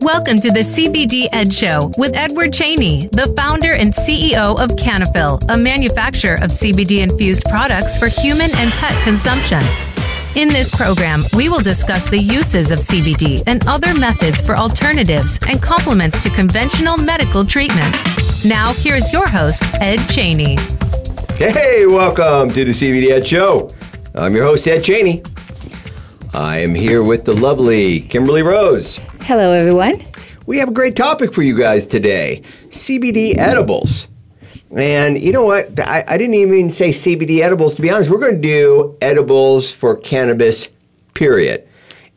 Welcome to the CBD Ed Show with Edward Cheney, the founder and CEO of Canafil, a manufacturer of CBD infused products for human and pet consumption. In this program, we will discuss the uses of CBD and other methods for alternatives and complements to conventional medical treatment. Now, here is your host, Ed Cheney. Hey, welcome to the CBD Ed Show. I'm your host, Ed Cheney. I am here with the lovely Kimberly Rose. Hello, everyone. We have a great topic for you guys today CBD edibles. And you know what? I, I, didn't even say CBD edibles. To be honest, we're going to do edibles for cannabis, period.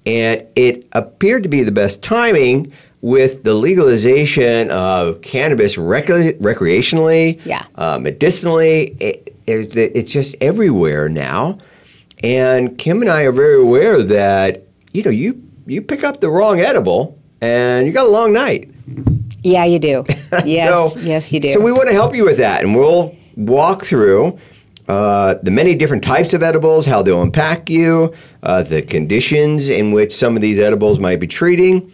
And it appeared to be the best timing with the legalization of cannabis rec- recreationally, yeah. uh, medicinally. It, it, it's just everywhere now. And Kim and I are very aware that, you know, you you pick up the wrong edible and you got a long night. Yeah, you do. Yes, so, yes, you do. So we want to help you with that, and we'll walk through uh, the many different types of edibles, how they'll impact you, uh, the conditions in which some of these edibles might be treating.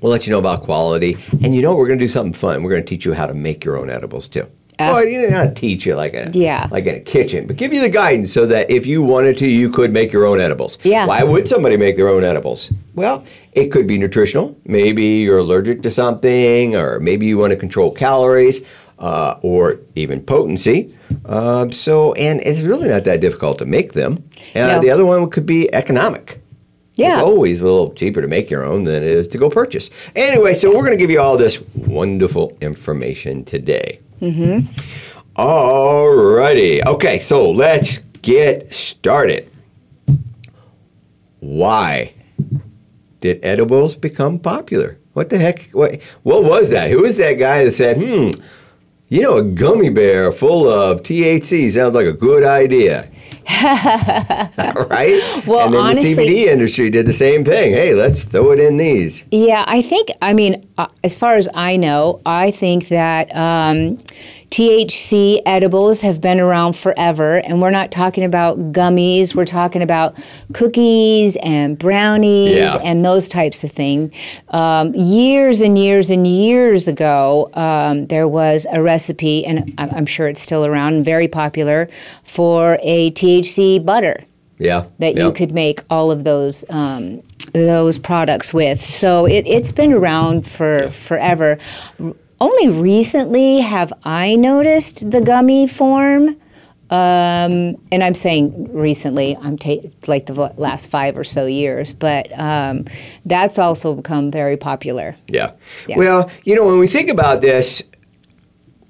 We'll let you know about quality, and you know we're going to do something fun. We're going to teach you how to make your own edibles too. Uh, well, you know, not teach you like a yeah. like in a kitchen, but give you the guidance so that if you wanted to, you could make your own edibles. Yeah. Why would somebody make their own edibles? Well, it could be nutritional. Maybe you're allergic to something, or maybe you want to control calories, uh, or even potency. Uh, so, and it's really not that difficult to make them. And no. the other one could be economic. Yeah. It's always a little cheaper to make your own than it is to go purchase. Anyway, so we're going to give you all this wonderful information today. Mm-hmm. All righty. Okay, so let's get started. Why did edibles become popular? What the heck? What, what was that? Who was that guy that said, hmm, you know, a gummy bear full of THC sounds like a good idea? right? Well, and then honestly, the CBD industry did the same thing. Hey, let's throw it in these. Yeah, I think, I mean, uh, as far as I know, I think that um, THC edibles have been around forever, and we're not talking about gummies. We're talking about cookies and brownies yeah. and those types of things. Um, years and years and years ago, um, there was a recipe, and I'm sure it's still around, very popular, for a THC butter. Yeah, that yeah. you could make all of those um, those products with. So it, has been around for yeah. forever only recently have I noticed the gummy form. Um, and I'm saying recently, I'm ta- like the last five or so years, but um, that's also become very popular. Yeah. yeah. Well, you know, when we think about this,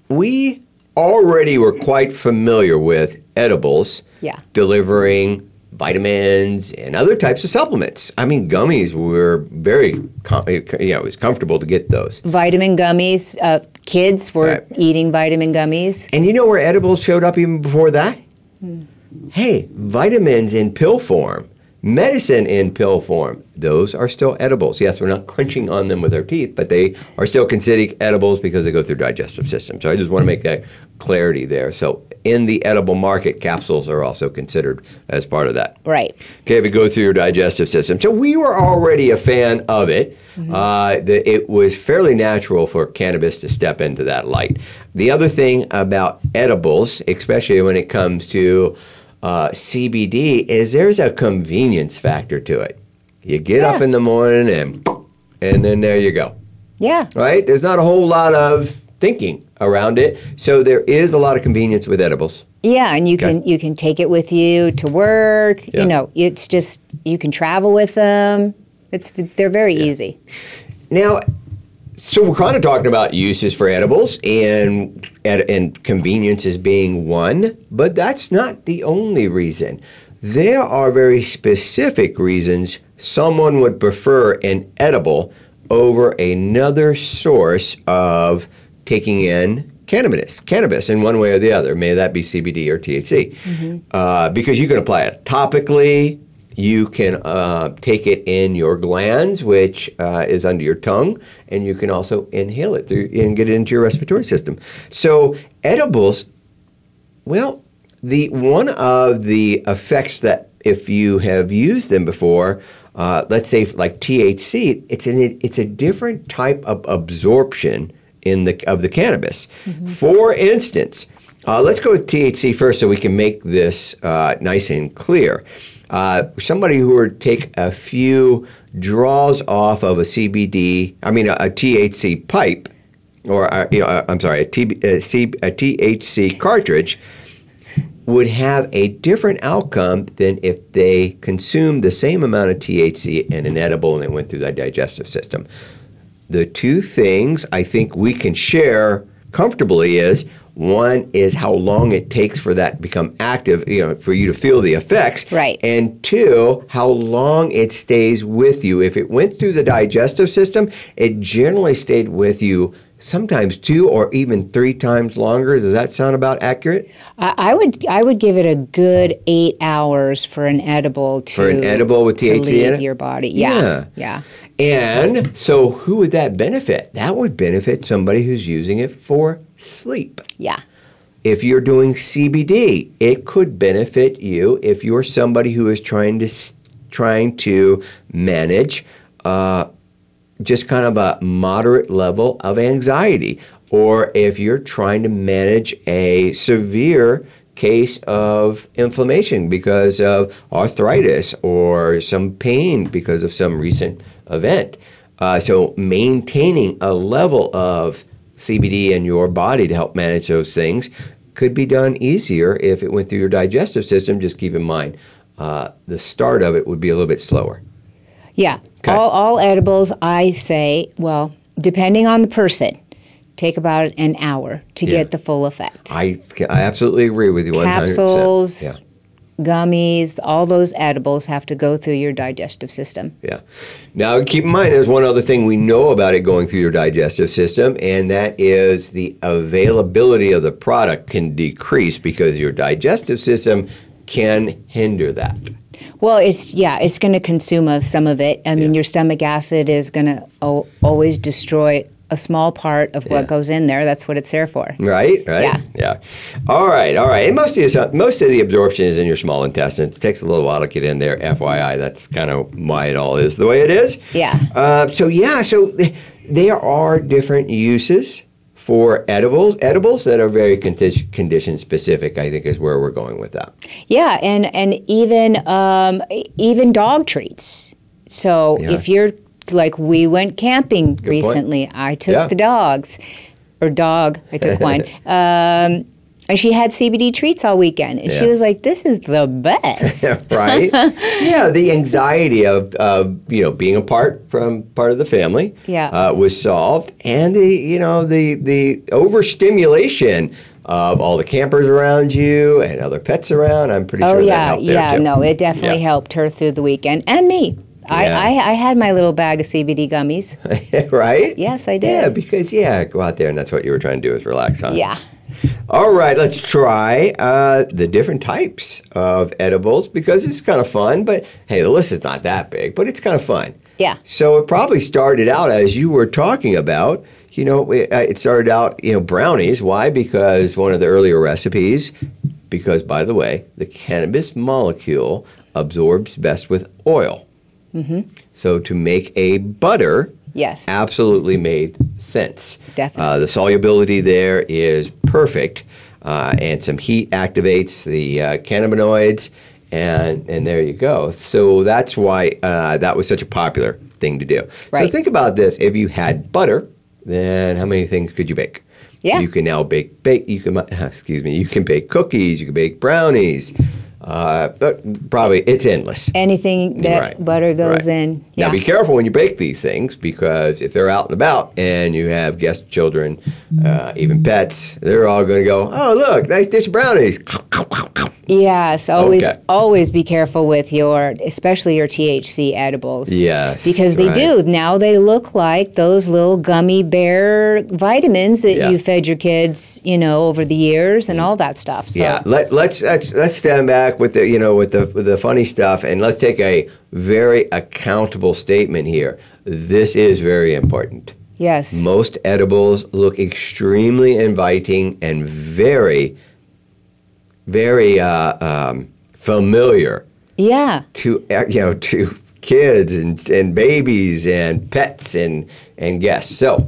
we already were quite familiar with edibles yeah. delivering vitamins and other types of supplements. I mean, gummies were very, com- you know, it was comfortable to get those. Vitamin gummies. Uh, kids were right. eating vitamin gummies. And you know where edibles showed up even before that? Hmm. Hey, vitamins in pill form, medicine in pill form, those are still edibles. Yes, we're not crunching on them with our teeth, but they are still considered edibles because they go through digestive system. So I just want to make that clarity there. So in the edible market, capsules are also considered as part of that. Right. Okay, if it goes through your digestive system. So we were already a fan of it. Mm-hmm. Uh, the, it was fairly natural for cannabis to step into that light. The other thing about edibles, especially when it comes to uh, CBD, is there's a convenience factor to it. You get yeah. up in the morning and and then there you go. Yeah. Right? There's not a whole lot of thinking around it. So there is a lot of convenience with edibles. Yeah, and you okay. can you can take it with you to work. Yeah. You know, it's just you can travel with them. It's they're very yeah. easy. Now, so we're kind of talking about uses for edibles and and convenience as being one, but that's not the only reason. There are very specific reasons someone would prefer an edible over another source of taking in cannabis, cannabis in one way or the other. May that be CBD or THC, mm-hmm. uh, because you can apply it topically. You can uh, take it in your glands, which uh, is under your tongue, and you can also inhale it through and get it into your respiratory system. So edibles, well, the one of the effects that if you have used them before, uh, let's say like THC, it's an it's a different type of absorption in the of the cannabis. For instance, uh, let's go with THC first, so we can make this uh, nice and clear. Uh, somebody who would take a few draws off of a CBD, I mean a, a THC pipe, or uh, you know, uh, I'm sorry, a, TB, a, C, a THC cartridge would have a different outcome than if they consumed the same amount of THC in an edible and it went through the digestive system. The two things I think we can share comfortably is one is how long it takes for that to become active, you know, for you to feel the effects. Right. And two, how long it stays with you. If it went through the digestive system, it generally stayed with you sometimes two or even three times longer. Does that sound about accurate? I, I would I would give it a good eight hours for an edible to For an edible with THC in it? your body. Yeah, Yeah. yeah. And so, who would that benefit? That would benefit somebody who's using it for sleep. yeah. If you're doing CBD, it could benefit you if you're somebody who is trying to trying to manage uh, just kind of a moderate level of anxiety, or if you're trying to manage a severe case of inflammation because of arthritis or some pain because of some recent event. Uh, so maintaining a level of CBD in your body to help manage those things could be done easier if it went through your digestive system. Just keep in mind, uh, the start of it would be a little bit slower. Yeah. Okay. All, all edibles, I say, well, depending on the person, take about an hour to Yeah. get the full effect. I, I absolutely agree with you 100%. Capsules, Yeah. Gummies, all those edibles have to go through your digestive system. Yeah. Now, keep in mind, there's one other thing we know about it going through your digestive system, and that is the availability of the product can decrease because your digestive system can hinder that. Well, it's yeah, it's going to consume of some of it. I mean, Yeah. your stomach acid is going to o- always destroy a small part of what Yeah. goes in there. That's what it's there for. Right, right, Yeah. yeah. All right, all right. And most of the most of the absorption is in your small intestine. It takes a little while to get in there. FYI, that's kind of why it all is the way it is. Yeah. Uh, so yeah, so th- there are different uses for edibles. Edibles that are very condi- condition specific. I think is where we're going with that. Yeah, and and even um, even dog treats. So Yeah. if you're like we went camping point. recently, I took Yeah. the dogs, or dog, I took one. Um, and she had CBD treats all weekend, and she was like, "This is the best." right? yeah, the anxiety of, of you know being apart from part of the family Yeah. uh, was solved, and the you know the the overstimulation of all the campers around you and other pets around. I'm pretty Oh sure that yeah, helped there yeah. too. No, it definitely Yeah. helped her through the weekend and me. I, Yeah. I I had my little bag of CBD gummies. right? Yes, I did. Yeah, because yeah, go out there and that's what you were trying to do is relax, huh? Yeah. All right, let's try uh, the different types of edibles because it's kind of fun. But hey, the list is not that big, but it's kind of fun. Yeah. So it probably started out as you were talking about. You know, it, uh, it started out, you know, brownies. Why? Because one of the earlier recipes. Because, by the way, the cannabis molecule absorbs best with oil. Mm-hmm. So to make a butter, Yes. absolutely made sense. Definitely. Uh, the solubility there is perfect, uh, and some heat activates the uh, cannabinoids, and and there you go. So that's why uh, that was such a popular thing to do. Right. So think about this: if you had butter, then how many things could you bake? Yeah. You can now bake bake. You can excuse me. You can bake cookies. You can bake brownies. Uh, but probably it's endless. Anything that Right, butter goes right. in. Yeah. Now be careful when you bake these things because if they're out and about and you have guest children, uh, even pets, they're all going to go, "Oh, look, nice dish of brownies." Yes, always Okay. always be careful with your especially your THC edibles. Yes, Because they right. do. Now they look like those little gummy bear vitamins that Yeah. Mm. you fed your kids, you know, over the years and all that stuff. So Yeah, let, let's let's let's stand back with the you know with the with the funny stuff and let's take a very accountable statement here. This is very important. yes. Most edibles look extremely inviting and very, very uh, um, familiar Yeah. to uh, you know to kids and, and babies and pets and and guests. So,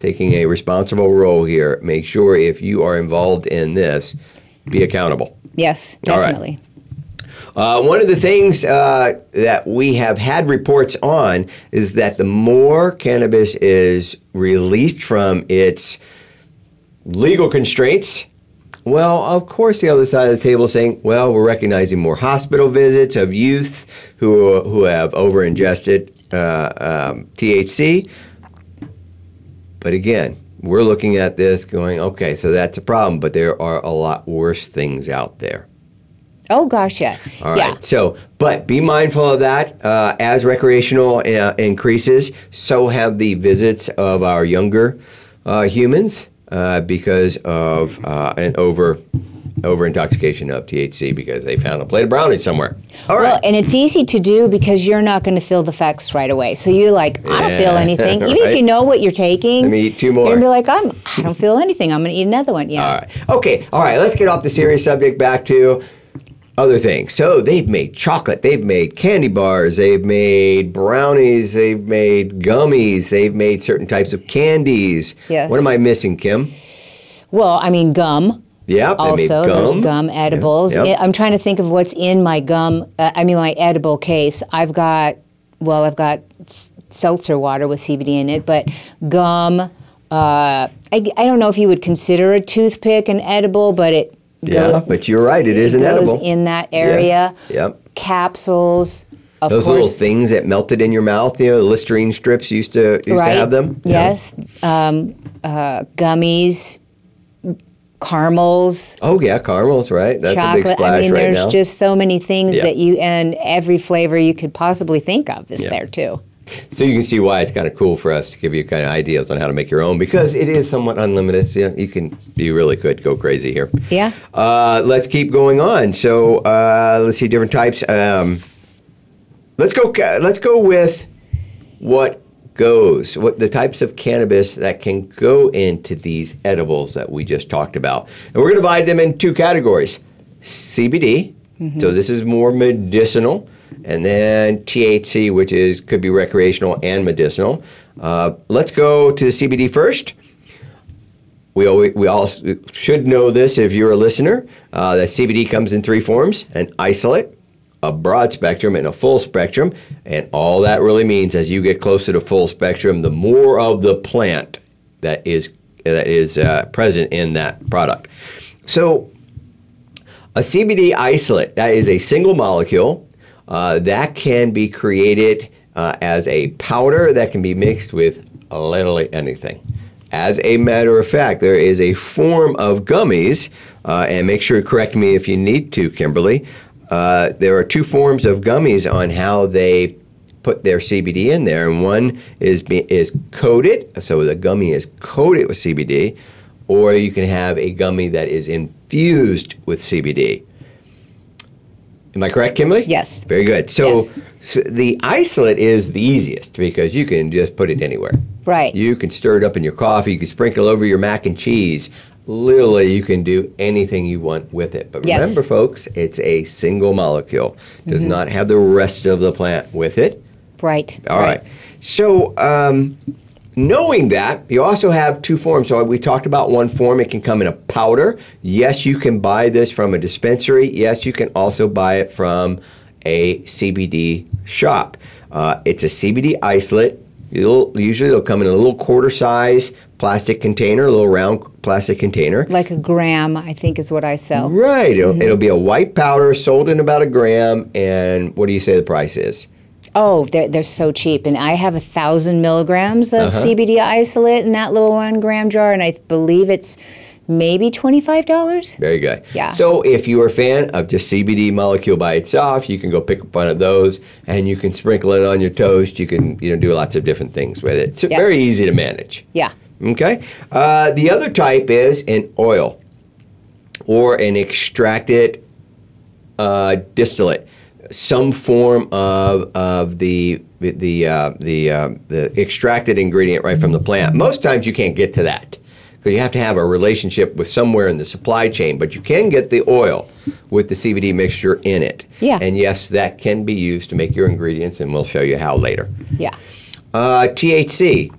taking a responsible role here. Make sure if you are involved in this, be accountable. Yes, definitely. Uh, one of the things uh, that we have had reports on is that the more cannabis is released from its legal constraints, well, of course, the other side of the table is saying, well, we're recognizing more hospital visits of youth who, who have over ingested uh, um, THC. But again, we're looking at this going, okay, so that's a problem, but there are a lot worse things out there. Oh gosh, yeah. All right. yeah. So, but be mindful of that. Uh, as recreational uh, increases, so have the visits of our younger uh, humans uh, because of uh, an over over intoxication of THC because they found a plate of brownies somewhere. All right. Well, and it's easy to do because you're not going to feel the effects right away. So you're like, I don't feel anything. Even right. if you know what you're taking, Let me eat two more. You're gonna be like, I'm, I don't feel anything. I'm going to eat another one. Yeah. All right. Okay. All right. Let's get off the serious subject back to other things. So they've made chocolate, they've made candy bars, they've made brownies, they've made gummies, they've made certain types of candies. Yes. What am I missing, Kim? Well, I mean, gum. Made Also, there's gum edibles. Yep. I'm trying to think of what's in my gum. Uh, I mean, my edible case. I've got, well, I've got seltzer water with CBD in it, but gum. Uh, I, I don't know if you would consider a toothpick an edible, but it. Yeah, goes- but you're right, it is an edible. in that area. Yes. Yep. Capsules. Of Those course, little things that melted in your mouth, you know, the Listerine strips used to used right? to have them. Yeah. Yes. Um, uh, gummies, caramels. Oh yeah, caramels, right? That's a big chocolate. splash I mean, right there's now. just so many things Yeah. that you and every flavor you could possibly think of is Yeah. there too. So you can see why it's kind of cool for us to give you kind of ideas on how to make your own because it is somewhat unlimited. So yeah, you can, you really could go crazy here. Yeah. Uh, let's keep going on. So uh, let's see different types. Um, let's go. Let's go with what goes. What the types of cannabis that can go into these edibles that we just talked about, and we're going to divide them in two categories: CBD. So this is more medicinal, and then THC, which is could be recreational and medicinal. Uh, let's go to the CBD first. We all, we all should know this if you're a listener. Uh, that CBD comes in three forms: an isolate, a broad spectrum, and a full spectrum. And all that really means, as you get closer to full spectrum, the more of the plant that is that is uh, present in that product. So, a CBD isolate that is a single molecule uh, that can be created uh, as a powder that can be mixed with literally anything. As a matter of fact, there is a form of gummies, uh, and make sure to correct me if you need to, Kimberly. Uh, there are two forms of gummies on how they put their CBD in there, and one is be, is coated, so the gummy is coated with CBD, or you can have a gummy that is infused with CBD. Am I correct, Kimberly? Yes. Very good. So, Yes. so the isolate is the easiest because you can just put it anywhere. Right. You can stir it up in your coffee. You can sprinkle over your mac and cheese. Literally, you can do anything you want with it. But Yes. remember, folks, it's a single molecule. Does Mm-hmm. not have the rest of the plant with it. Right. All right. So, um, knowing that, you also have two forms. So, we talked about one form. It can come in a powder. Yes, you can buy this from a dispensary. Yes, you can also buy it from a CBD shop. Uh, it's a CBD isolate. It'll, usually, it'll come in a little quarter size plastic container, a little round plastic container. Like a gram, I think is what I sell. Right. It'll, Mm-hmm. it'll be a white powder sold in about a gram. And what do you say the price is? Oh, they're, they're so cheap. And I have a thousand milligrams of Uh-huh. CBD isolate in that little one gram jar, and I believe it's maybe $25. Very good. Yeah. So if you're a fan of just CBD molecule by itself, you can go pick up one of those and you can sprinkle it on your toast. You can you know do lots of different things with it. It's Yes. very easy to manage. Yeah. Okay. Uh, the other type is an oil or an extracted uh, distillate, some form of, of the the uh, the uh, the extracted ingredient right from the plant. Most times you can't get to that because you have to have a relationship with somewhere in the supply chain. But you can get the oil with the CBD mixture in it. Yeah. And yes, that can be used to make your ingredients, and we'll show you how later. Yeah. Uh, THC.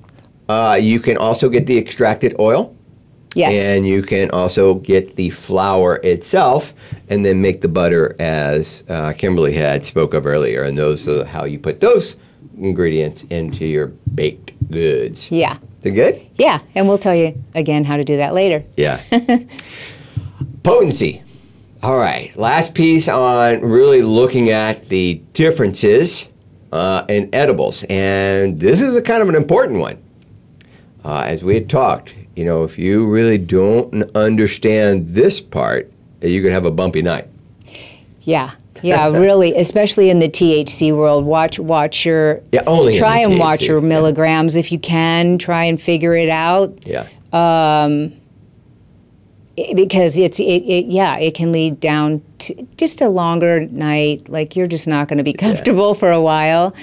Uh, you can also get the extracted oil. Yes. And you can also get the flower itself and then make the butter as uh, Kimberly had spoke of earlier. And those are how you put those ingredients into your baked goods. yeah. Is it good? Yeah. And we'll tell you again how to do that later. Yeah. Potency. All right. Last piece on really looking at the differences uh, in edibles. And this is a kind of an important one. Uh, as we had talked, you know, if you really don't understand this part, you could have a bumpy night. Yeah. Yeah, really, especially in the THC world. Watch watch your Yeah, only try and watch THC, your yeah. milligrams if you can. Try and figure it out. Yeah. because it's it, it yeah it can lead down to just a longer night like you're just not going to be comfortable for a while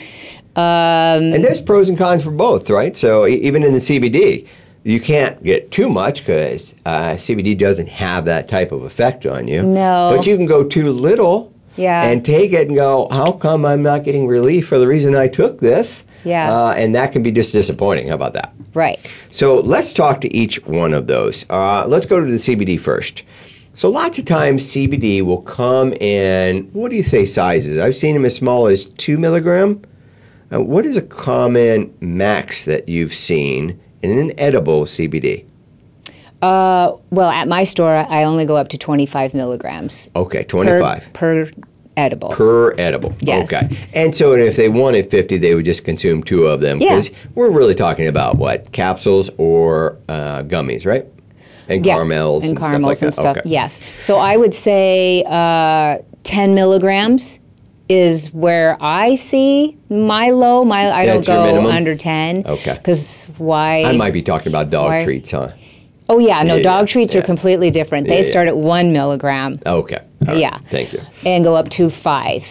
And there's pros and cons for both, right? So e- even in the CBD, you can't get too much because uh, CBD doesn't have that type of effect on you. No. But you can go too little Yeah. and take it and go, how come I'm not getting relief for the reason I took this? Yeah. Uh, and that can be just disappointing. How about that? right So let's talk to each one of those. Uh, let's go to the CBD first. So lots of times CBD will come in. What do you say sizes? I've seen them as small as two milligram. Uh, what is a common max that you've seen in an edible CBD? uh, well at my store i only go up to 25 milligrams Okay, twenty-five per edible per edible. Yes. Okay. And so if they wanted 50, they would just consume two of them. Yeah. Because we're really talking about what? Capsules or uh, gummies, right? And yeah caramels and, and caramels stuff like and stuff that. Okay. yes so i would say uh, 10 milligrams is where i see my low my i don't go minimum? under 10 Okay. because why I might be talking about dog Why- treats, huh? Oh yeah, no, Yeah, dog yeah, treats yeah. are completely different. They start at one milligram Okay. Right. Yeah. Thank you. and go up to five.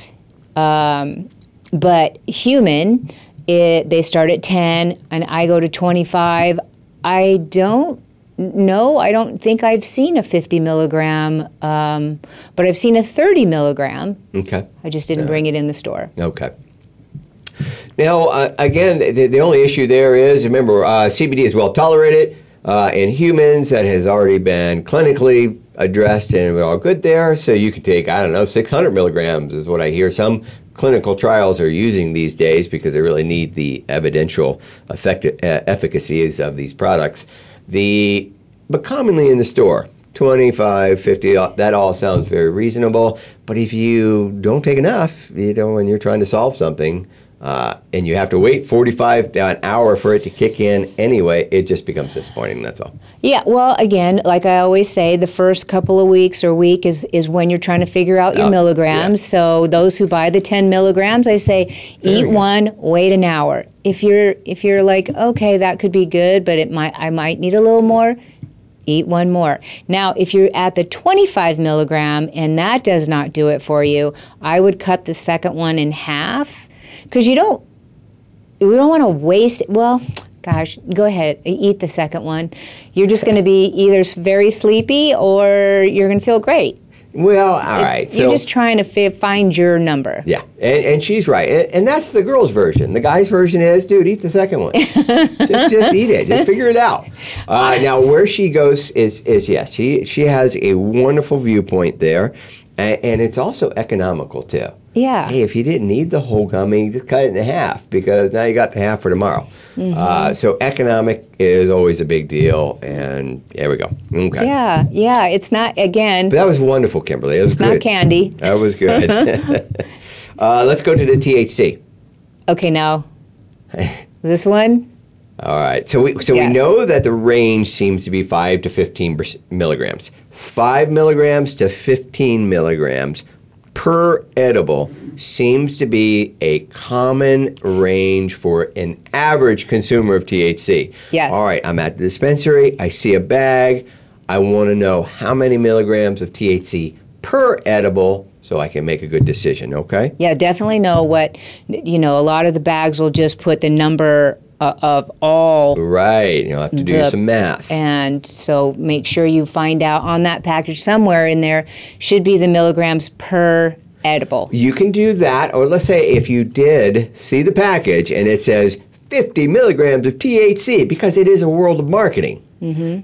Um, but human, it, they start at ten, and I go to twenty-five. I don't know. I don't think I've seen a fifty milligram, um, but I've seen a thirty milligram. Okay. I just didn't bring it in the store. Okay. Now, uh, again, the, the only issue there is remember, uh, CBD is well tolerated uh, in humans. That has already been clinically addressed, and we're all good there. So you could take, I don't know, 600 milligrams is what I hear. Some clinical trials are using these days because they really need the evidential effect, efficacies of these products. The but commonly in the store. 25, 50, uh, that all sounds very reasonable. But if you don't take enough, you know, when you're trying to solve something, uh, and you have to wait 45 to an hour for it to kick in anyway, it just becomes disappointing. That's all. Yeah, well, again, like I always say, the first couple of weeks or week is, is when you're trying to figure out your milligrams. So those who buy the 10 milligrams, I say eat one, wait an hour. If you're if you're like, okay, that could be good, but it might I might need a little more, eat one more. Now, if you're at the 25 milligram and that does not do it for you, I would cut the second one in half because you don't we don't want to waste well gosh go ahead eat the second one you're just going to be either very sleepy or you're going to feel great Well, all right. you're so- just trying to fi- find your number Yeah, and, and she's right, and, and that's the girl's version. The guy's version is, dude, eat the second one. just, just eat it. Just figure it out. Uh, now, where she goes is, is yes, she she has a wonderful viewpoint there, and, and it's also economical too. Yeah. Hey, if you didn't need the whole gummy, just cut it in half because now you got the half for tomorrow. Mm-hmm. Uh, so economic is always a big deal, and there we go. Okay. yeah yeah it's not again But that was wonderful, Kimberly. It was it's not candy That was good. uh, let's go to the THC. okay now this one All right. So we so Yes. we know that the range seems to be five to fifteen milligrams. Five milligrams to fifteen milligrams per edible seems to be a common range for an average consumer of THC. Yes. All right. I'm at the dispensary. I see a bag. I want to know how many milligrams of THC per edible so I can make a good decision. Okay. yeah definitely know what you know a lot of the bags will just put the number uh, of all Right. You'll have to do The- some math. and so make sure you find out on that package somewhere in there should be the milligrams per edible. You can do that, or let's say if you did see the package and it says 50 milligrams of THC, because it is a world of marketing,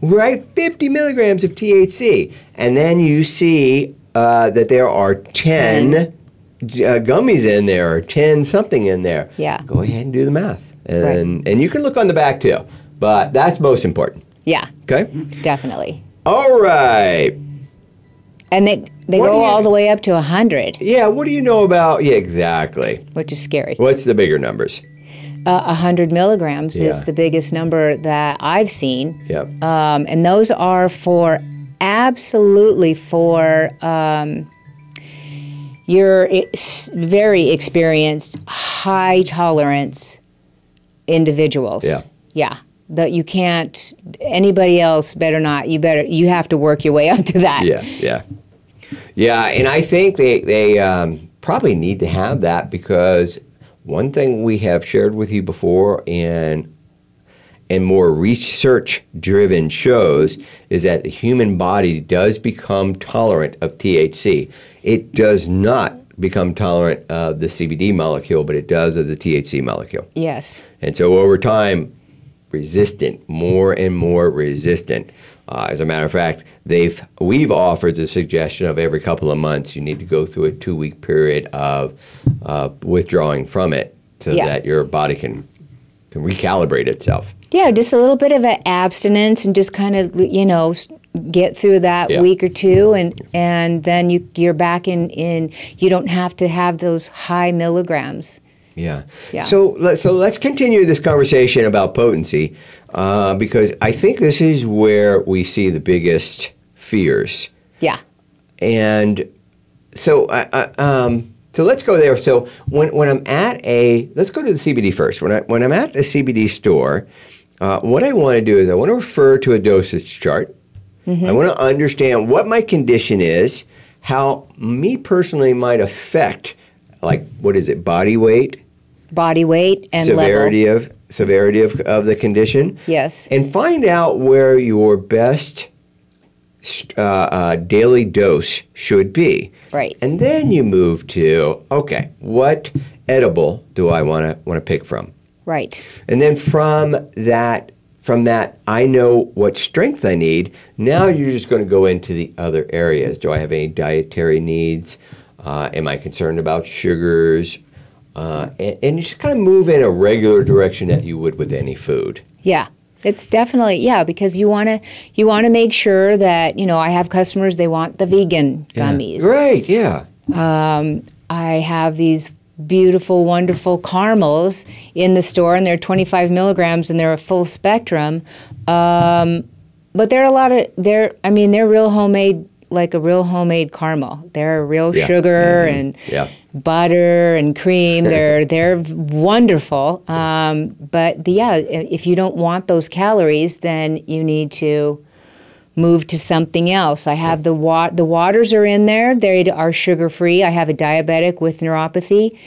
right? 50 milligrams of THC. And then you see uh, that there are 10 uh, gummies in there, or 10 something in there. Yeah. Go ahead and do the math. And, and you can look on the back too, but that's most important. Yeah, Okay? definitely. All right. And they they What go you- all the way up to 100, Yeah, what do you know about? Yeah, exactly. which is scary. What's the bigger numbers? Uh, 100 milligrams Yeah. is the biggest number that I've seen. Yep. Um, and those are for absolutely for um, your very experienced, high tolerance individuals. Yeah. Yeah. That you can't, anybody else better not. You better, you have to work your way up to that. Yes, yeah. Yeah, and I think they, they um, probably need to have that because one thing we have shared with you before and and more research driven shows is that the human body does become tolerant of THC. It does not become tolerant of the CBD molecule, but it does of the THC molecule. Yes. And so over time, resistant, more and more resistant. Uh, as a matter of fact, they've we've offered the suggestion of every couple of months you need to go through a two week period of uh, withdrawing from it so Yeah. that your body can can recalibrate itself. Yeah, just a little bit of an abstinence and just kind of you know get through that Yeah. week or two, and and then you you're back in in you don't have to have those high milligrams. Yeah. Yeah. So let, so let's continue this conversation about potency uh, because I think this is where we see the biggest fears. Yeah, And so, I, I, um, so let's go there. So when, when I'm at a, let's go to the CBD first. When, I, when I'm at the CBD store, uh, what I want to do is I want to refer to a dosage chart. I want to understand what my condition is, how me personally might affect, like, what is it, body weight, body weight and severity level. of severity of, of the condition Yes. and find out where your best uh, uh, daily dose should be. Right. And then you move to okay, what edible do I want to want to pick from? Right. And then from that from that I know what strength I need. Now you're just going to go into the other areas. Do I have any dietary needs? Uh, am I concerned about sugars? Uh, and, and you just kind of move in a regular direction that you would with any food. Yeah. It's definitely yeah because you want to you want to make sure that you know I have customers they want the vegan gummies. Right, yeah. I have these beautiful, wonderful caramels in the store, and they're 25 milligrams, and they're a full spectrum. Um, but they're a lot of they're. I mean, they're real homemade, like a real homemade caramel. They're real Yeah. Mm-hmm. sugar and Yeah. Butter and cream. They're they're wonderful. Um, but the, yeah, if you don't want those calories, then you need to move to something else. I have the wa- the waters are in there. They are sugar free. I have a diabetic with neuropathy.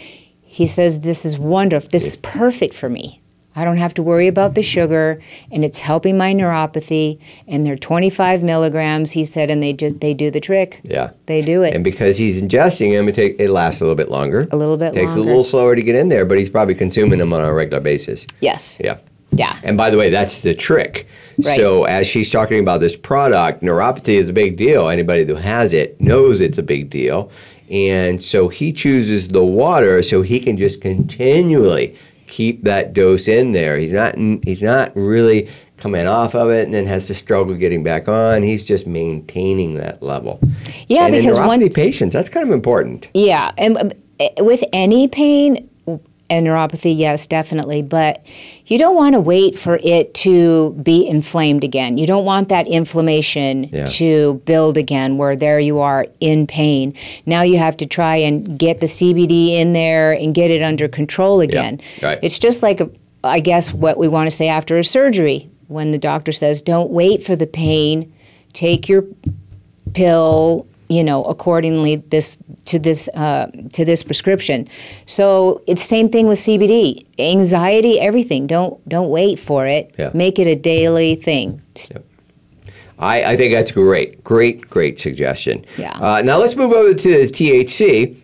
He says this is wonderful. This is perfect for me. I don't have to worry about the sugar, and it's helping my neuropathy. And they're 25 milligrams. He said, and they do, they do the trick. Yeah. They do it. And because he's ingesting them, it, take, it lasts a little bit longer. A little bit Takes a little slower to get in there, but he's probably consuming them on a regular basis. yes. Yeah. Yeah. And by the way, that's the trick. Right. So as she's talking about this product, neuropathy is a big deal. Anybody who has it knows it's a big deal. And so he chooses the water so he can just continually keep that dose in there. He's not he's not really coming off of it and then has to struggle getting back on. He's just maintaining that level. Yeah, and because neuropathy once patients, that's kind of important. Yeah, and eh, with any pain and neuropathy, yes, definitely. But you don't want to wait for it to be inflamed again. You don't want that inflammation Yeah. to build again, where there you are in pain. Now you have to try and get the CBD in there and get it under control again. right. It's just like, a, I guess, what we want to say after a surgery when the doctor says, don't wait for the pain, take your pill you know, accordingly this to this uh, to this prescription. So it's the same thing with CBD, anxiety, everything. Don't don't wait for it. Yeah. Make it a daily thing. I, I think that's great. Great, great suggestion. Yeah. Uh, now let's move over to the THC.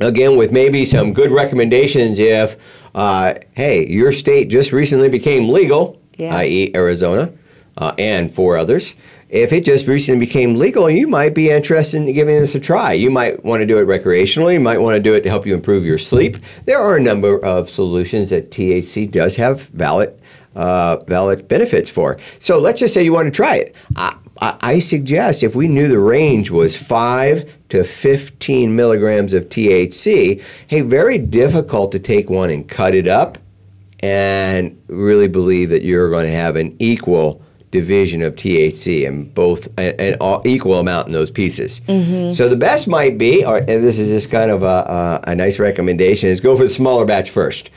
Again, with maybe some good recommendations if, uh, hey, your state just recently became legal, Yeah. i.e., Arizona, uh, and four others. If it just recently became legal, you might be interested in giving this a try. You might want to do it recreationally. You might want to do it to help you improve your sleep. There are a number of solutions that THC does have valid uh, valid benefits for. So let's just say you want to try it. I, I, I suggest if we knew the range was 5 to 15 milligrams of THC, hey, very difficult to take one and cut it up and really believe that you're going to have an equal division of THC and both an, equal amount in those pieces. So the best might be, or, and this is just kind of a, a, a nice recommendation, is go for the smaller batch first.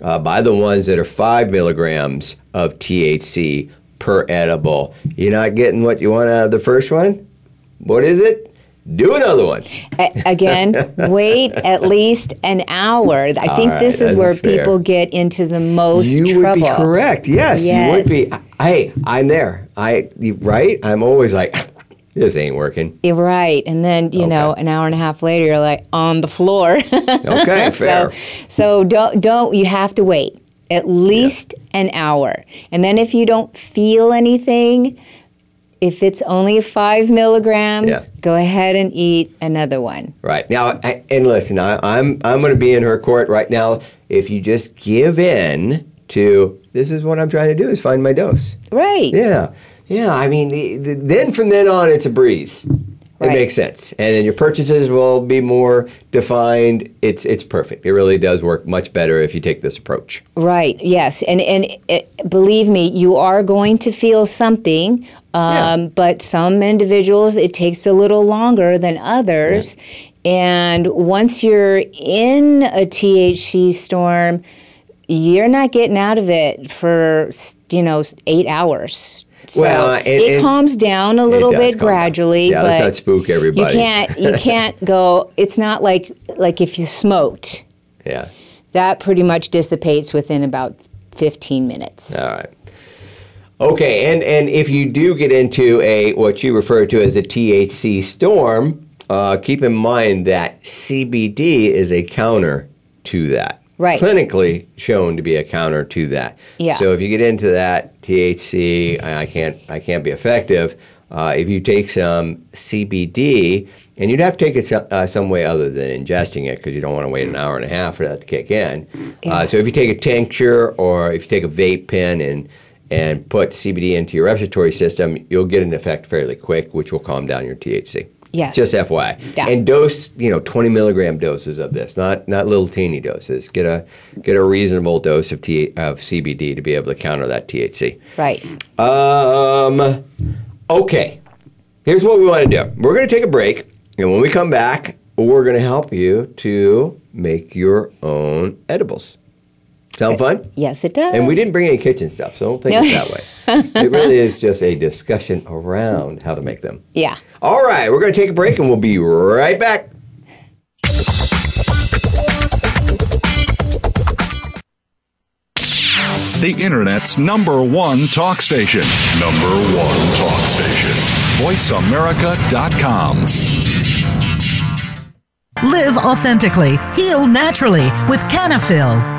Uh, buy the ones that are five milligrams of THC per edible. You're not getting what you want out of the first one. What is it? Do another one. Again, wait at least an hour. I think right, this is where fair. people get into the most You trouble. would be correct. Yes, you would be. Hey, I'm there. I you- right. I'm always like, this ain't working. You're right. And then, you know, an hour and a half later, you're like on the floor. Okay, fair. so, so don't, don't, you have to wait at least an hour. And then if you don't feel anything, if it's only five milligrams, Yeah. go ahead and eat another one. Right now, I, and listen, I, I'm I'm going to be in her court right now. If you just give in to this is what I'm trying to do is find my dose. Right. Yeah, yeah. I mean, the, the, then from then on, it's a breeze. It Right. makes sense, and then your purchases will be more defined. It's it's perfect. It really does work much better if you take this approach. Right. Yes. And and it, believe me, you are going to feel something. Um, Yeah. But some individuals, it takes a little longer than others. And once you're in a THC storm, you're not getting out of it for you know eight hours. So Well, it and- calms down a little bit calm down. gradually, Yeah, but let's not spook everybody. You can't you can't go. It's not like like if you smoked Yeah. that pretty much dissipates within about 15 minutes. All right. Okay, and and if you do get into a what you refer to as a THC storm, uh, keep in mind that CBD is a counter to that. Right. Clinically shown to be a counter to that. Yeah. So if you get into that THC, I can't I can't be effective. Uh, if you take some CBD, and you'd have to take it some, uh, some way other than ingesting it because you don't want to wait an hour and a half for that to kick in. Yeah. Uh, so if you take a tincture or if you take a vape pen and and put CBD into your respiratory system, you'll get an effect fairly quick, which will calm down your THC. Yes. Just FYI. Yeah. And dose, you know, 20 milligram doses of this, not not little teeny doses. Get a get a reasonable dose of T, of CBD to be able to counter that THC. Right. Um, okay. Here's what we want to do. We're going to take a break, and when we come back, we're going to help you to make your own edibles. Sound fun? Yes, it does. And we didn't bring any kitchen stuff, so don't think No. it that way. it really is just a discussion around how to make them. Yeah. All right, we're going to take a break, and we'll be right back. The Internet's number one talk station. Number one talk station. VoiceAmerica.com. Live authentically, heal naturally with Canafil.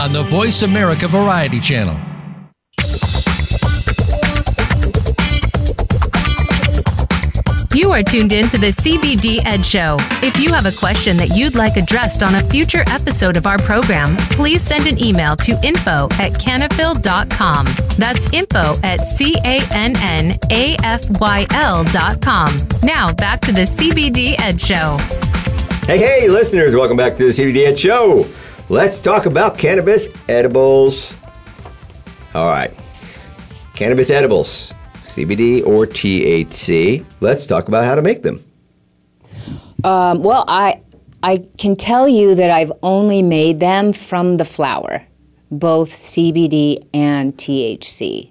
on the Voice America Variety Channel. You are tuned in to the CBD Ed Show. If you have a question that you'd like addressed on a future episode of our program, please send an email to info at cannafyl.com. That's info at C A N N A F Y L.com. Now back to the CBD Ed Show. Hey, hey, listeners, welcome back to the CBD Ed Show. Let's talk about cannabis edibles. All right. Cannabis edibles, CBD or THC. Let's talk about how to make them. Um, well, I I can tell you that I've only made them from the flower, both CBD and THC.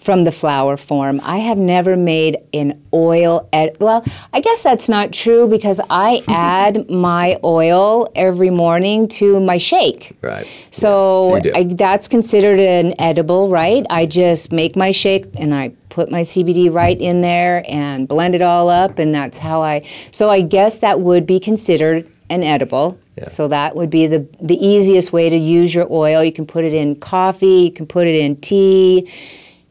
From the flower form. I have never made an oil. Ed- well, I guess that's not true because I add my oil every morning to my shake. Right. So Yes. I, that's considered an edible, right? I just make my shake and I put my CBD right in there and blend it all up, and that's how I. So I guess that would be considered an edible. Yeah. So that would be the the easiest way to use your oil. You can put it in coffee. You can put it in tea.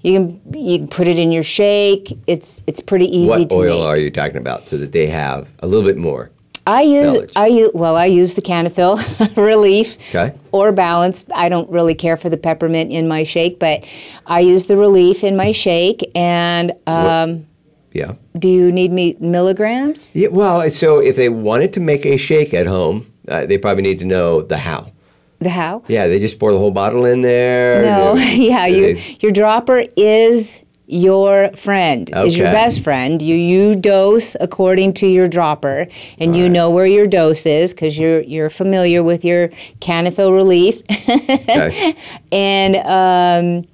You can you can put it in your shake. It's it's pretty easy What oil make. are you talking about so that they have a little bit more? I use Village. I use well I use the Cannafyl Relief Okay. or Balance. I don't really care for the peppermint in my shake, but I use the Relief in my shake. And um, Yeah. do you need me milligrams? Yeah, well, so if they wanted to make a shake at home, uh, they probably need to know the how. The how? Yeah, they just pour the whole bottle in there. No, yeah, you, they- your dropper is your friend, is your best friend. You you dose according to your dropper, and you know where your dose is because you're you're familiar with your Cannafyl Relief. okay. and um,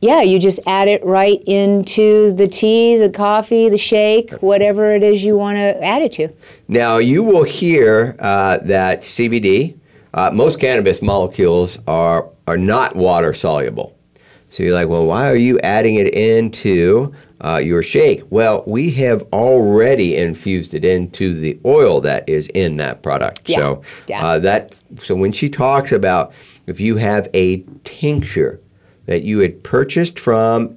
yeah, you just add it right into the tea, the coffee, the shake, whatever it is you want to add it to. Now you will hear uh, that CBD, uh, most cannabis molecules are are not water soluble. So you're like, well, why are you adding it into uh, your shake? Well, we have already infused it into the oil that is in that product. Yeah, So yeah. uh, that so when she talks about if you have a tincture that you had purchased from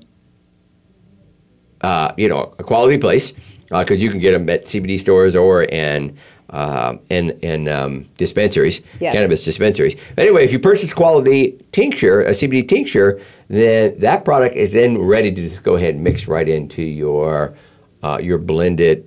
uh, you know, a quality place because you can get them at CBD stores or in uh, in in um, dispensaries, Yeah. cannabis dispensaries. Anyway, if you purchase quality tincture, a CBD tincture, then that product is then ready to just go ahead and mix right into your uh, your blended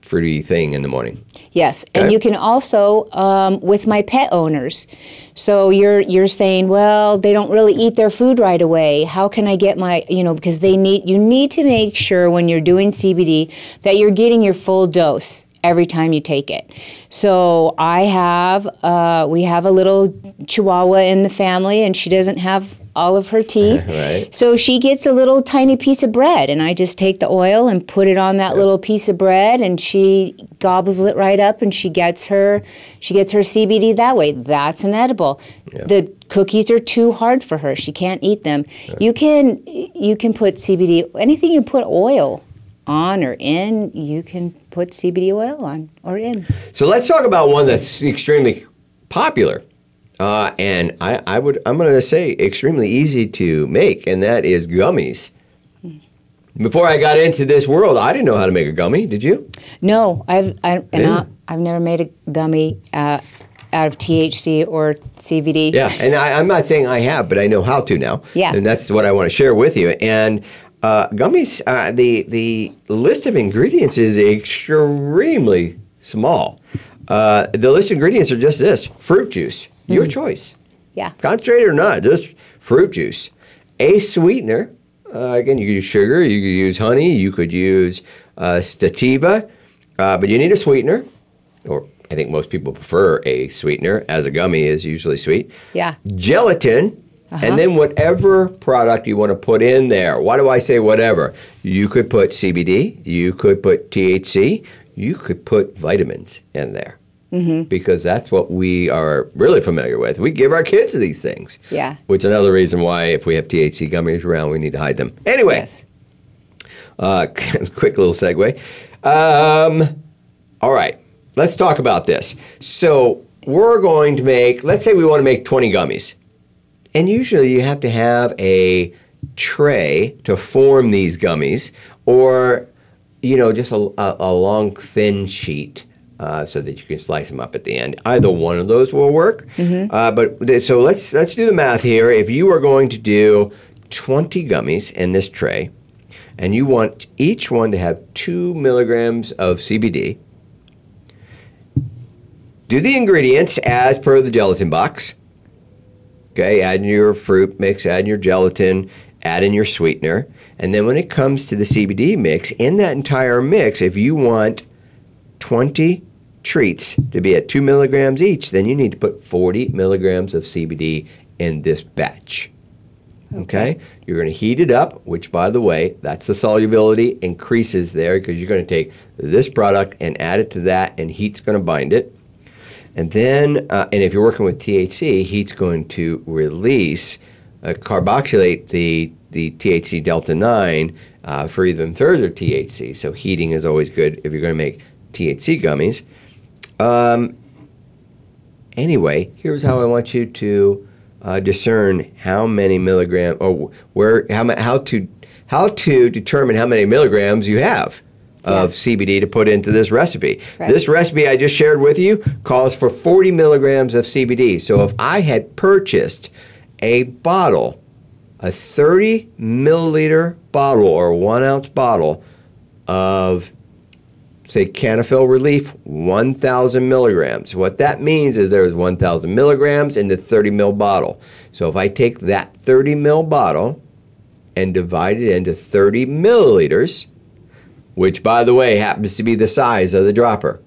fruity thing in the morning. Yes, Okay. and you can also um, with my pet owners. So you're you're saying, well, they don't really eat their food right away. How can I get my you know because they need you need to make sure when you're doing CBD that you're getting your full dose every time you take it. So I have uh, we have a little Chihuahua in the family, and she doesn't have all of her teeth. Right. So she gets a little tiny piece of bread, and I just take the oil and put it on that little piece of bread, and she gobbles it right up, and she gets her she gets her CBD that way. That's an edible. The cookies are too hard for her; she can't eat them. You can you can put CBD anything you put oil on or in, you can put CBD oil on or in. So let's talk about one that's extremely popular. Uh, and I, I would I'm going to say extremely easy to make, and that is gummies. Before I got into this world, I didn't know how to make a gummy. Did you? No, I've I, and Yeah. I, I've never made a gummy uh, out of THC or CBD. Yeah, and I, I'm not saying I have, but I know how to now. Yeah. and that's what I want to share with you. And uh, gummies, uh, the the list of ingredients is extremely small. Uh, the list of ingredients are just this: fruit juice, your choice, Yeah. concentrated or not, just fruit juice. A sweetener. Uh, again, you could use sugar, you could use honey, you could use uh, stativa, uh, but you need a sweetener, or I think most people prefer a sweetener, as a gummy is usually sweet Yeah. gelatin, and then whatever product you want to put in there. Why do I say whatever? You could put CBD, you could put THC, you could put vitamins in there. Because that's what we are really familiar with. We give our kids these things. Yeah. Which is another reason why, if we have THC gummies around, we need to hide them. Anyway, Yes. uh, quick little segue. Um, all right, let's talk about this. So we're going to make, let's say we want to make 20 gummies. And usually you have to have a tray to form these gummies or, you know, just a, a, a long, thin sheet. Uh, so that you can slice them up at the end. Either one of those will work. Uh, but so let's let's do the math here. If you are going to do 20 gummies in this tray, and you want each one to have two milligrams of CBD. Do the ingredients as per the gelatin box. Okay, add in your fruit mix, add in your gelatin, add in your sweetener. And then when it comes to the CBD mix, in that entire mix, if you want 20 treats to be at 2 milligrams each, then you need to put 40 milligrams of CBD in this batch. Okay? You're going to heat it up, which, by the way, that's the solubility increases there because you're going to take this product and add it to that, and heat's going to bind it. And then, uh, and if you're working with THC, heat's going to release, uh, carboxylate the, the THC delta 9 uh, for even further THC. So heating is always good if you're going to make THC gummies. Um, anyway, here's how I want you to uh, discern how many milligram or where how how to how to determine how many milligrams you have of CBD to put into this recipe. Right. This recipe I just shared with you calls for 40 milligrams of CBD. So if I had purchased a bottle, a 30 milliliter bottle or one ounce bottle of say Cannafyl Relief, 1,000 milligrams. What that means is there's 1,000 milligrams in the 30 mil bottle. So if I take that 30 mil bottle and divide it into 30 milliliters, which by the way happens to be the size of the dropper.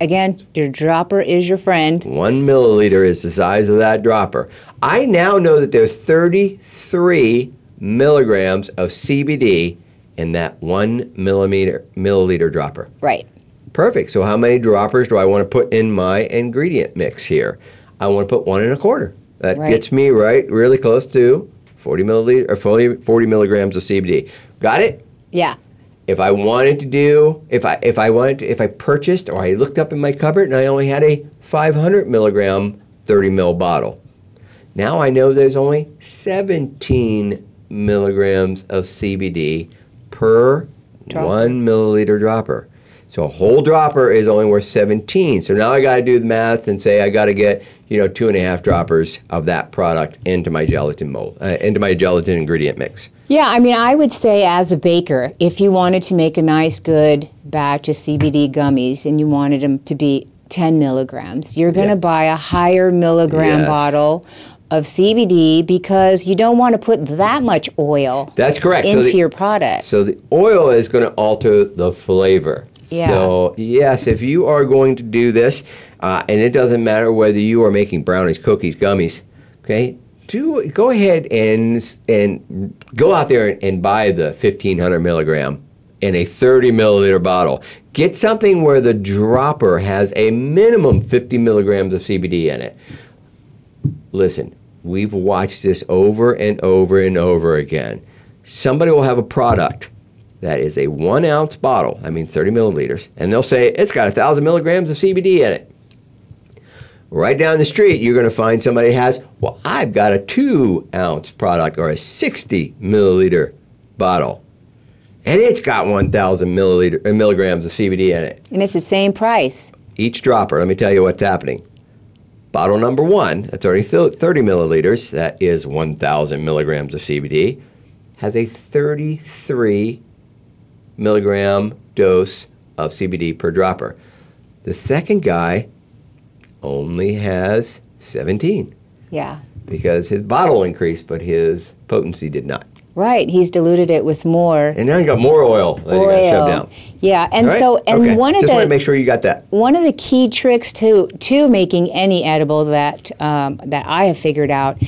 Again, your dropper is your friend. One milliliter is the size of that dropper. I now know that there's 33 milligrams of CBD in that one millimeter milliliter dropper. Right. Perfect. So how many droppers do I want to put in my ingredient mix here? I want to put one and a quarter. That Right. gets me right, really close to 40 milliliter or 40, 40 milligrams of CBD. Got it? Yeah. If I wanted to do, if I if I wanted, to, if I purchased or I looked up in my cupboard and I only had a 500 milligram 30 mil bottle, now I know there's only 17 milligrams of CBD per Dropper. one milliliter dropper. So a whole dropper is only worth 17. So now I got to do the math and say I got to get you know two and a half droppers of that product into my gelatin mold, uh, into my gelatin ingredient mix. Yeah, I mean, I would say as a baker, if you wanted to make a nice, good batch of CBD gummies and you wanted them to be 10 milligrams, you're going to Yeah. buy a higher milligram Yes. bottle of CBD because you don't want to put that much oil That's correct. So into the- your product. So the oil is going to alter the flavor. Yeah. So yes, if you are going to do this, uh, and it doesn't matter whether you are making brownies, cookies, gummies, okay, do go ahead and and go out there and, and buy the fifteen hundred milligram in a thirty milliliter bottle. Get something where the dropper has a minimum fifty milligrams of CBD in it. Listen, we've watched this over and over and over again. Somebody will have a product that is a one ounce bottle, I mean 30 milliliters, and they'll say it's got a thousand milligrams of CBD in it. Right down the street, you're going to find somebody has, well, I've got a two ounce product or a 60 milliliter bottle, and it's got 1,000 milliliter, uh, milligrams of CBD in it and it's the same price. each dropper, let me tell you what's happening. bottle number one, that's already 30 milliliters, that is 1,000 milligrams of CBD, has a 33 milligram dose of CBD per dropper. The second guy only has 17 Yeah. because his bottle increased, but his potency did not. Right. He's diluted it with more And now you got more oil that you got to shove oil. down. Yeah, and right? so and okay. one of the Just the want to make sure you got that. one of the key tricks to to making any edible that um, that I have figured out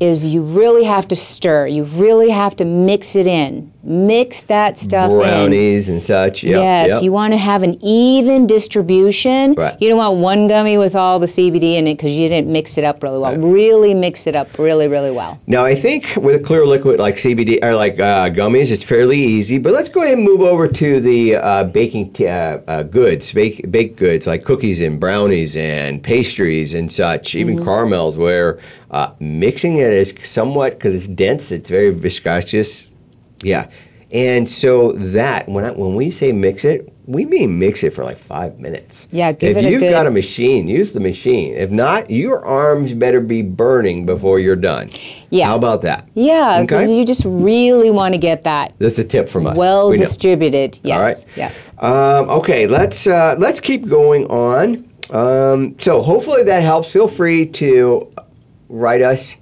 is you really have to stir. You really have to mix it in. Mix that stuff in. Brownies and such. Yep, yes, yep. you want to have an even distribution. Right. You don't want one gummy with all the CBD in it because you didn't mix it up really well. Really mix it up really, really well. Now, I think with a clear liquid like CBD or like uh, gummies, it's fairly easy. But let's go ahead and move over to the uh, baking t- uh, uh, goods, bake, baked goods like cookies and brownies and pastries and such, even Mm-hmm. caramels, where uh, mixing it is somewhat because it's dense, it's very viscous. Yeah. And so that when I, when we say mix it, we mean mix it for like five minutes. Yeah, give if it you've good- got a machine, use the machine. If not, your arms better be burning before you're done. Yeah. How about that? Yeah. Okay. you just really want to get that That's a tip from us. well We distributed. Yes. All right. Yes. Um, okay, let's uh, let's keep going on. Um, so hopefully that helps. Feel free to write us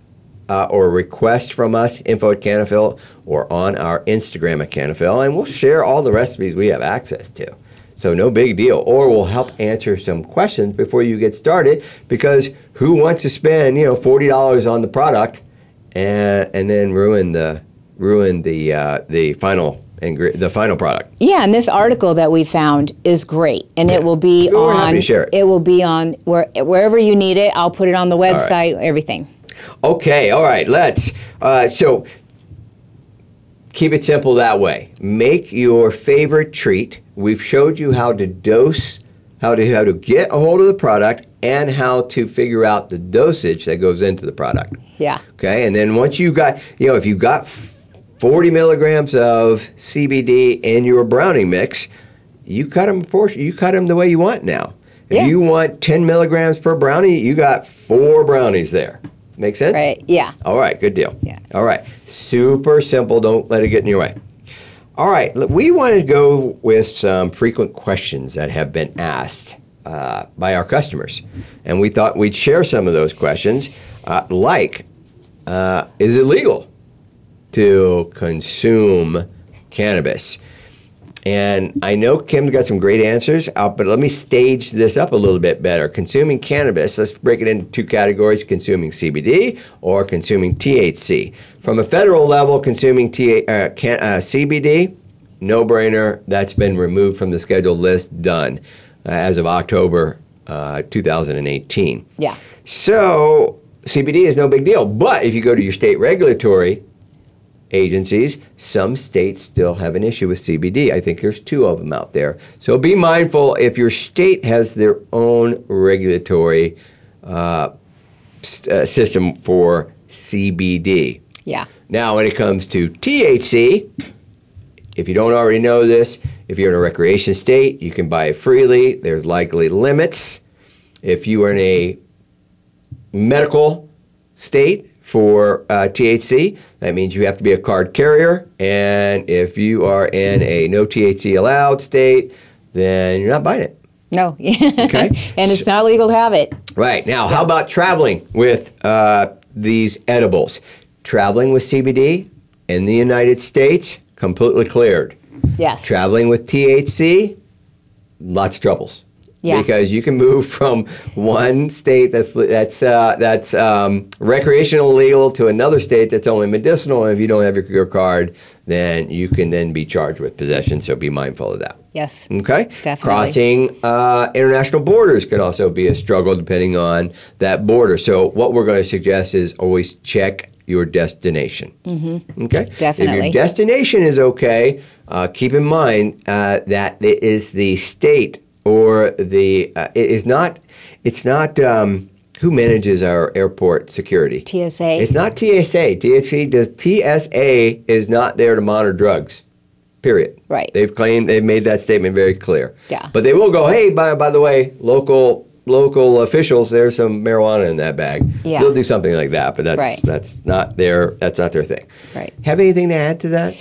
uh, or request from us info at Cannafyl or on our Instagram at Cannafyl, and we'll share all the recipes we have access to. So no big deal. Or we'll help answer some questions before you get started because who wants to spend you know forty dollars on the product and and then ruin the ruin the uh, the final ingre- the final product. Yeah, and this article that we found is great, and it will be We're on. share it. will be on where, wherever you need it. I'll put it on the website. Everything. Okay, all right, let's. Uh, so keep it simple that way. Make your favorite treat. We've showed you how to dose, how to how to get a hold of the product, and how to figure out the dosage that goes into the product. Yeah. Okay, and then once you got, you know, if you got 40 milligrams of CBD in your brownie mix, you cut them portion, you cut them the way you want now. If Yeah. you want 10 milligrams per brownie, you got four brownies there. Make sense? Right. Yeah. All right, good deal. Yeah. All right, super simple. Don't let it get in your way. All right, we want to go with some frequent questions that have been asked uh, by our customers, and we thought we'd share some of those questions, uh, like, uh, is it legal to consume cannabis? And I know Kim's got some great answers, uh, but let me stage this up a little bit better. Consuming cannabis, let's break it into two categories consuming CBD or consuming THC. From a federal level, consuming T- uh, can- uh, CBD, no brainer, that's been removed from the scheduled list, done uh, as of October uh, 2018. Yeah. So CBD is no big deal. But if you go to your state regulatory agencies, some states still have an issue with CBD. I think there's two of them out there. So be mindful if your state has their own regulatory uh, uh, system for CBD. Yeah. Now, when it comes to THC, if you don't already know this, if you're in a recreation state, you can buy it freely. There's likely limits. If you are in a medical state for uh, THC, that means you have to be a card carrier. And if you are in a no THC allowed state, then you're not buying it. No. Okay. and it's not legal to have it. Right. Now, how about traveling with uh, these edibles? Traveling with CBD in the United States, completely cleared. Yes. Traveling with THC, lots of troubles. Yeah. Because you can move from one state that's that's uh, that's um, recreational legal to another state that's only medicinal, and if you don't have your, your card, then you can then be charged with possession. So be mindful of that. yes. Okay. Definitely. Crossing uh, international borders can also be a struggle depending on that border. So what we're going to suggest is always check your destination. Mm-hmm. Okay. Definitely. If your destination is okay, uh, keep in mind uh, that it is the state or the uh, it is not. It's not. Um, who manages our airport security? TSA. It's not TSA. TSA does TSA is not there to monitor drugs. Period. Right. They've claimed they've made that statement very clear. Yeah. But they will go, hey, by by the way, local local officials there's some marijuana in that bag. Yeah. They'll do something like that, but that's Right. that's not their that's not their thing. Right. Have anything to add to that?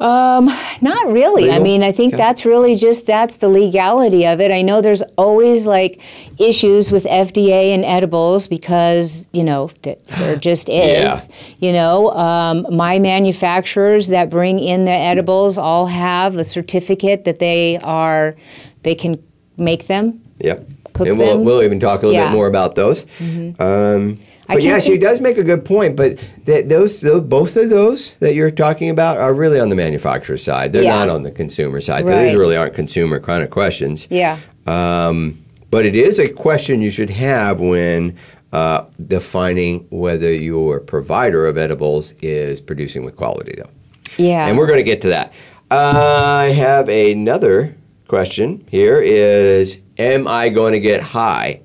Um, not really. I mean, I think Okay. that's really just that's the legality of it. I know there's always like issues with FDA and edibles because you know that there just is. Yeah. You know, um, my manufacturers that bring in the edibles all have a certificate that they are they can make them. Yep. Cook and we'll, them? we'll even talk a little Yeah. Mm-hmm. bit more about those. Um, I but yeah, she does make a good point. But that those, those, both of those that you're talking about are really on the manufacturer side. They're Yeah. not on the consumer side. So Right. these really aren't consumer kind of questions. Yeah. Um, but it is a question you should have when uh, defining whether your provider of edibles is producing with quality, though. Yeah. And we're going to get to that. I have another question here is am I going to get high?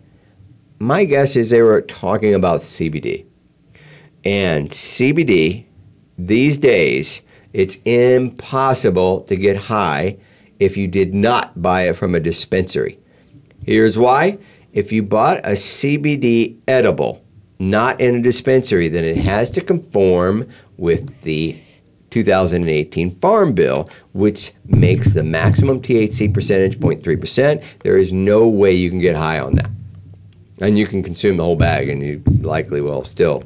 My guess is they were talking about CBD. And CBD these days it's impossible to get high if you did not buy it from a dispensary. Here's why. If you bought a CBD edible not in a dispensary, then it has to conform with the 2018 Farm Bill, which makes the maximum THC percentage 0.3%. There is no way you can get high on that. And you can consume the whole bag and you likely will still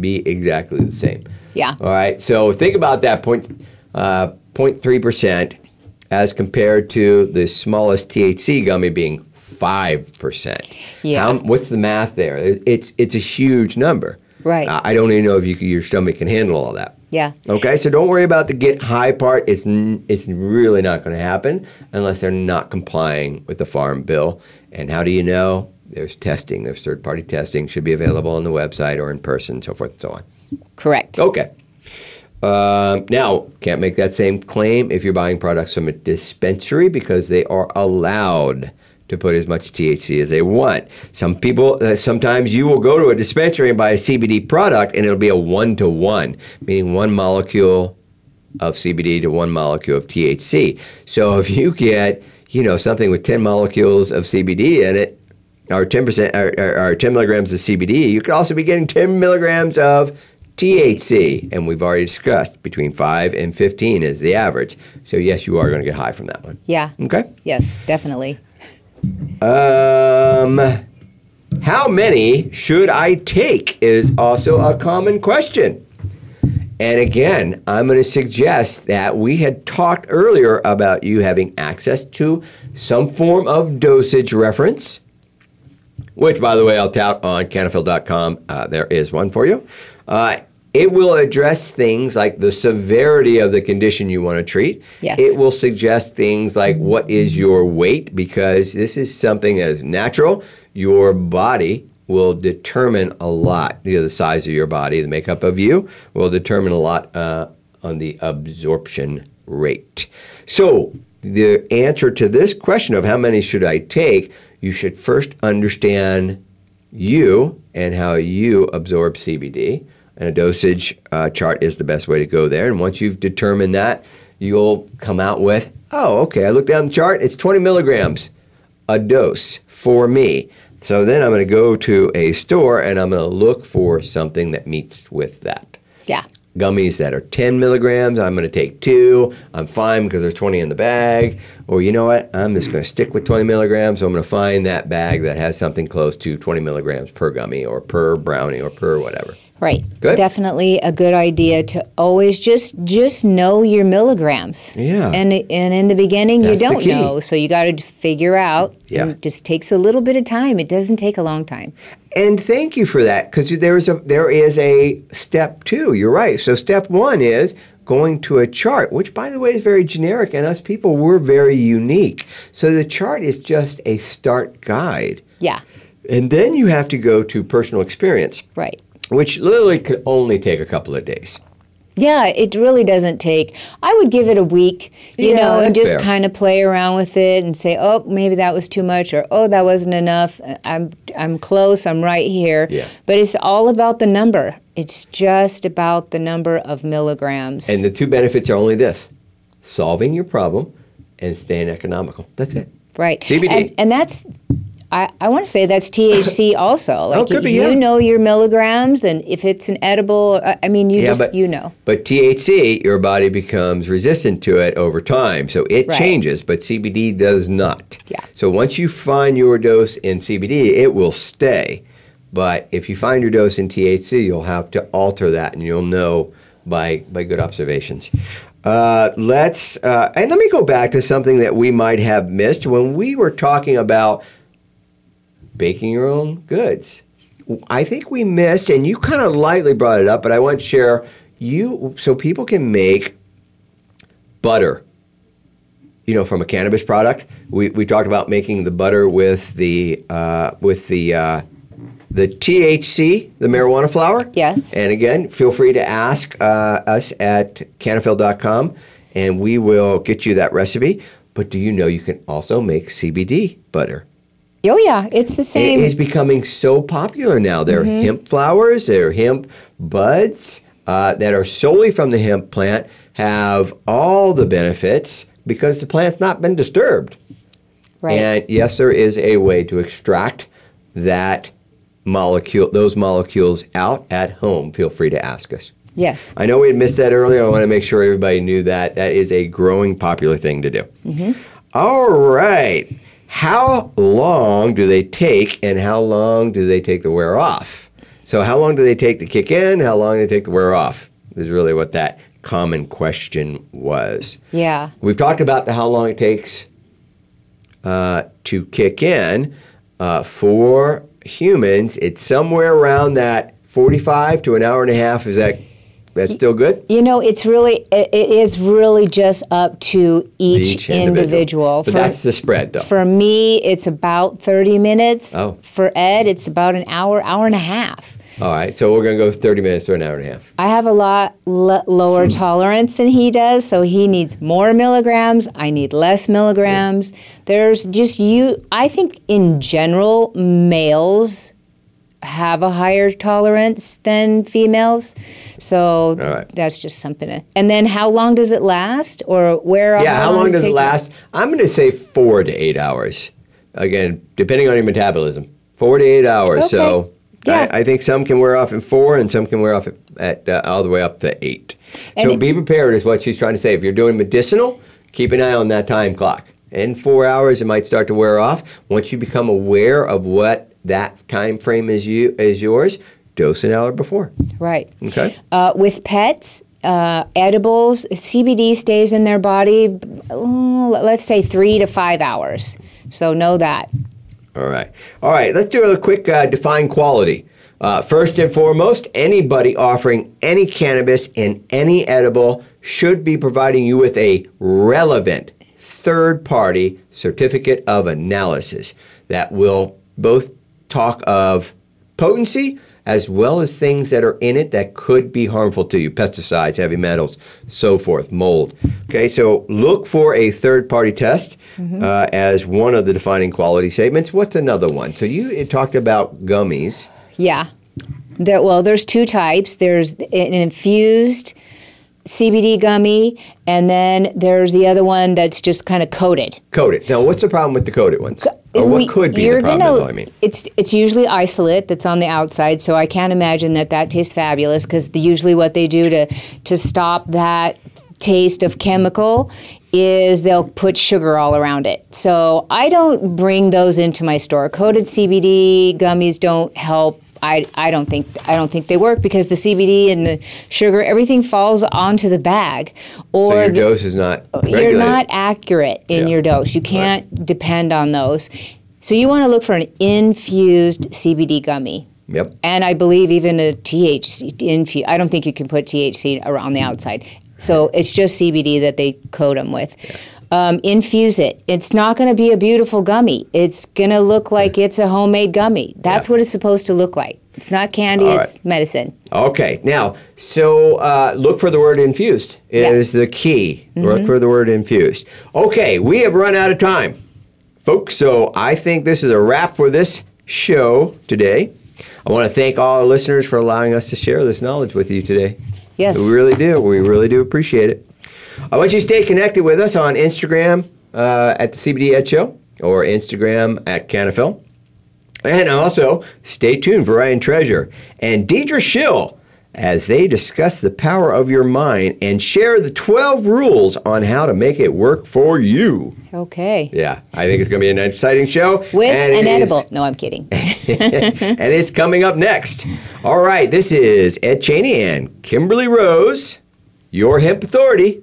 be exactly the same. Yeah. All right. So think about that point, uh, 0.3% as compared to the smallest THC gummy being 5%. Yeah. How, what's the math there? It's, it's a huge number. Right. I I don't even know if you, your stomach can handle all that. Yeah. Okay, so don't worry about the get high part. It's it's really not going to happen unless they're not complying with the farm bill. And how do you know? There's testing. There's third party testing. Should be available on the website or in person, so forth and so on. Correct. Okay. Um, now, can't make that same claim if you're buying products from a dispensary because they are allowed to put as much THC as they want. Some people, uh, sometimes you will go to a dispensary and buy a CBD product and it'll be a one to one, meaning one molecule of CBD to one molecule of THC. So if you get, you know, something with 10 molecules of CBD in it, or 10% or, or, or 10 milligrams of CBD, you could also be getting 10 milligrams of THC, and we've already discussed between 5 and 15 is the average. So yes, you are going to get high from that one. Yeah. Okay. Yes, definitely. Um, how many should I take is also a common question. And again, I'm going to suggest that we had talked earlier about you having access to some form of dosage reference, which, by the way, I'll tout on cannafyl.com. Uh, there is one for you. Uh, it will address things like the severity of the condition you want to treat. Yes. It will suggest things like what is your weight, because this is something as natural. Your body will determine a lot. You know, the size of your body, the makeup of you will determine a lot uh, on the absorption rate. So, the answer to this question of how many should I take, you should first understand you and how you absorb CBD. And a dosage uh, chart is the best way to go there. And once you've determined that, you'll come out with, oh, okay, I look down the chart, it's 20 milligrams a dose for me. So then I'm going to go to a store and I'm going to look for something that meets with that. Gummies that are 10 milligrams, I'm going to take two. I'm fine because there's 20 in the bag. Or you know what? I'm just going to stick with 20 milligrams. So I'm going to find that bag that has something close to 20 milligrams per gummy or per brownie or per whatever. Right. Good. Definitely a good idea to always just just know your milligrams. Yeah. And and in the beginning That's you don't know, so you got to figure out. Yeah. And it just takes a little bit of time. It doesn't take a long time. And thank you for that because there is a there is a step two. You're right. So step one is going to a chart, which by the way is very generic, and us people we're very unique. So the chart is just a start guide, Yeah. and then you have to go to personal experience, Right. Which literally could only take a couple of days. Yeah, it really doesn't take. I would give it a week, you Yeah, know, and just fair. kind of play around with it and say, "Oh, maybe that was too much," or "Oh, that wasn't enough." I'm I'm close. I'm right here. Yeah. But it's all about the number. It's just about the number of milligrams. And the two benefits are only this: solving your problem and staying economical. That's it. Right. CBD. And, and that's I, I want to say that's THC also. Like could be, you yeah. know your milligrams, and if it's an edible, I I mean, you Yeah, just but- you know. But THC, your body becomes resistant to it over time, so it Right. changes, but CBD does not. Yeah. So once you find your dose in CBD, it will stay. But if you find your dose in THC, you'll have to alter that, and you'll know by by good observations. Uh, let's uh, and let me go back to something that we might have missed when we were talking about baking your own goods. I think we missed, and you kind of lightly brought it up, but I want to share you so people can make butter. You know, from a cannabis product. We, we talked about making the butter with the uh, with the uh, the THC, the marijuana flower. Yes. And again, feel free to ask uh, us at cannafyl.com, and we will get you that recipe. But do you know you can also make CBD butter? Oh yeah, it's the same. It is becoming so popular now. There are hemp flowers, there are hemp buds uh, that are solely from the hemp plant, have all the benefits because the plant's not been disturbed. right. And yes, there is a way to extract that molecule, those molecules out at home. Feel free to ask us. yes. I know we had missed that earlier. I want to make sure everybody knew that. That is a growing popular thing to do. All right. How long do they take and how long do they take to wear off? So, how long do they take to kick in? How long do they take to wear off? Is really what that common question was. Yeah. We've talked about the how long it takes uh, to kick in. Uh, for humans, it's somewhere around that 45 to an hour and a half. Is that that's still good? You know, it's really it, it is really just up to each, individual. But For- that's the spread, though. For me, it's about 30 minutes. Oh. For Ed, it's about an hour, hour and a half. All right, so we're going to go 30 minutes to an hour and a half. I have a lot l- lower hmm. tolerance than he does, so he needs more milligrams. I need less milligrams. There's just you, I think in general, males have a higher tolerance than females. So right. that's just something. To, and then how long does it last? Or where? Are you? Yeah, how long does it last? I'm going to say four to eight hours. Again, depending on your metabolism, four to eight hours. So Yeah. I, I think some can wear off in four, and some can wear off at, at uh, all the way up to eight. And so it- be prepared, is what she's trying to say. If you're doing medicinal, keep an eye on that time clock. In four hours, it might start to wear off. Once you become aware of what that time frame is you is yours, dose an hour before. Right. Okay. Uh, with pets, uh, edibles, CBD stays in their body, oh, let's say three to five hours. So know that. All right. All right. Let's do a quick uh, define quality. Uh, first and foremost, anybody offering any cannabis in any edible should be providing you with a relevant third party certificate of analysis that will both talk of potency as well as things that are in it that could be harmful to you pesticides, heavy metals, so forth, mold. Okay, so look for a third party test uh, as one of the defining quality statements. What's another one? So you it talked about gummies. Yeah. There, well, there's two types. There's an infused CBD gummy, and then there's the other one that's just kind of coated. Coated. Now, what's the problem with the coated ones? Or what We- could be the problem, gonna- though, I mean? It's it's usually isolate that's on the outside, so I can't imagine that that tastes fabulous because usually what they do to to stop that taste of chemical is they'll put sugar all around it. So I don't bring those into my store. Coated CBD gummies don't help. I, I don't think I don't think they work because the CBD and the sugar everything falls onto the bag. Or So your the- dose is not you're not accurate in Yeah. your dose. You can't depend on those. So you want to look for an infused CBD gummy. Yep. And I believe even a THC infused. I don't think you can put THC around the outside. So it's just CBD that they coat them with. Um, infuse it. It's not going to be a beautiful gummy. It's going to look like it's a homemade gummy. That's Yeah. what it's supposed to look like. It's not candy. All it's medicine. Okay, now, so uh, look for the word infused is the key. Look for the word infused. Okay, we have run out of time, folks, so I think this is a wrap for this show today. I want to thank all our listeners for allowing us to share this knowledge with you today. Yes. We really do. We really do appreciate it. I want you to stay connected with us on Instagram uh, at the CBD Ed Show or Instagram at Cannafyl. And also, stay tuned for Ryan Treasure and Deidre Schill as they discuss the power of your mind and share the 12 rules on how to make it work for you. Okay. Yeah, I think it's going to be an exciting show. With and an it is- edible. No, I'm kidding. and it's coming up next. All right, this is Ed Cheney and Kimberly Rose, your hemp authority,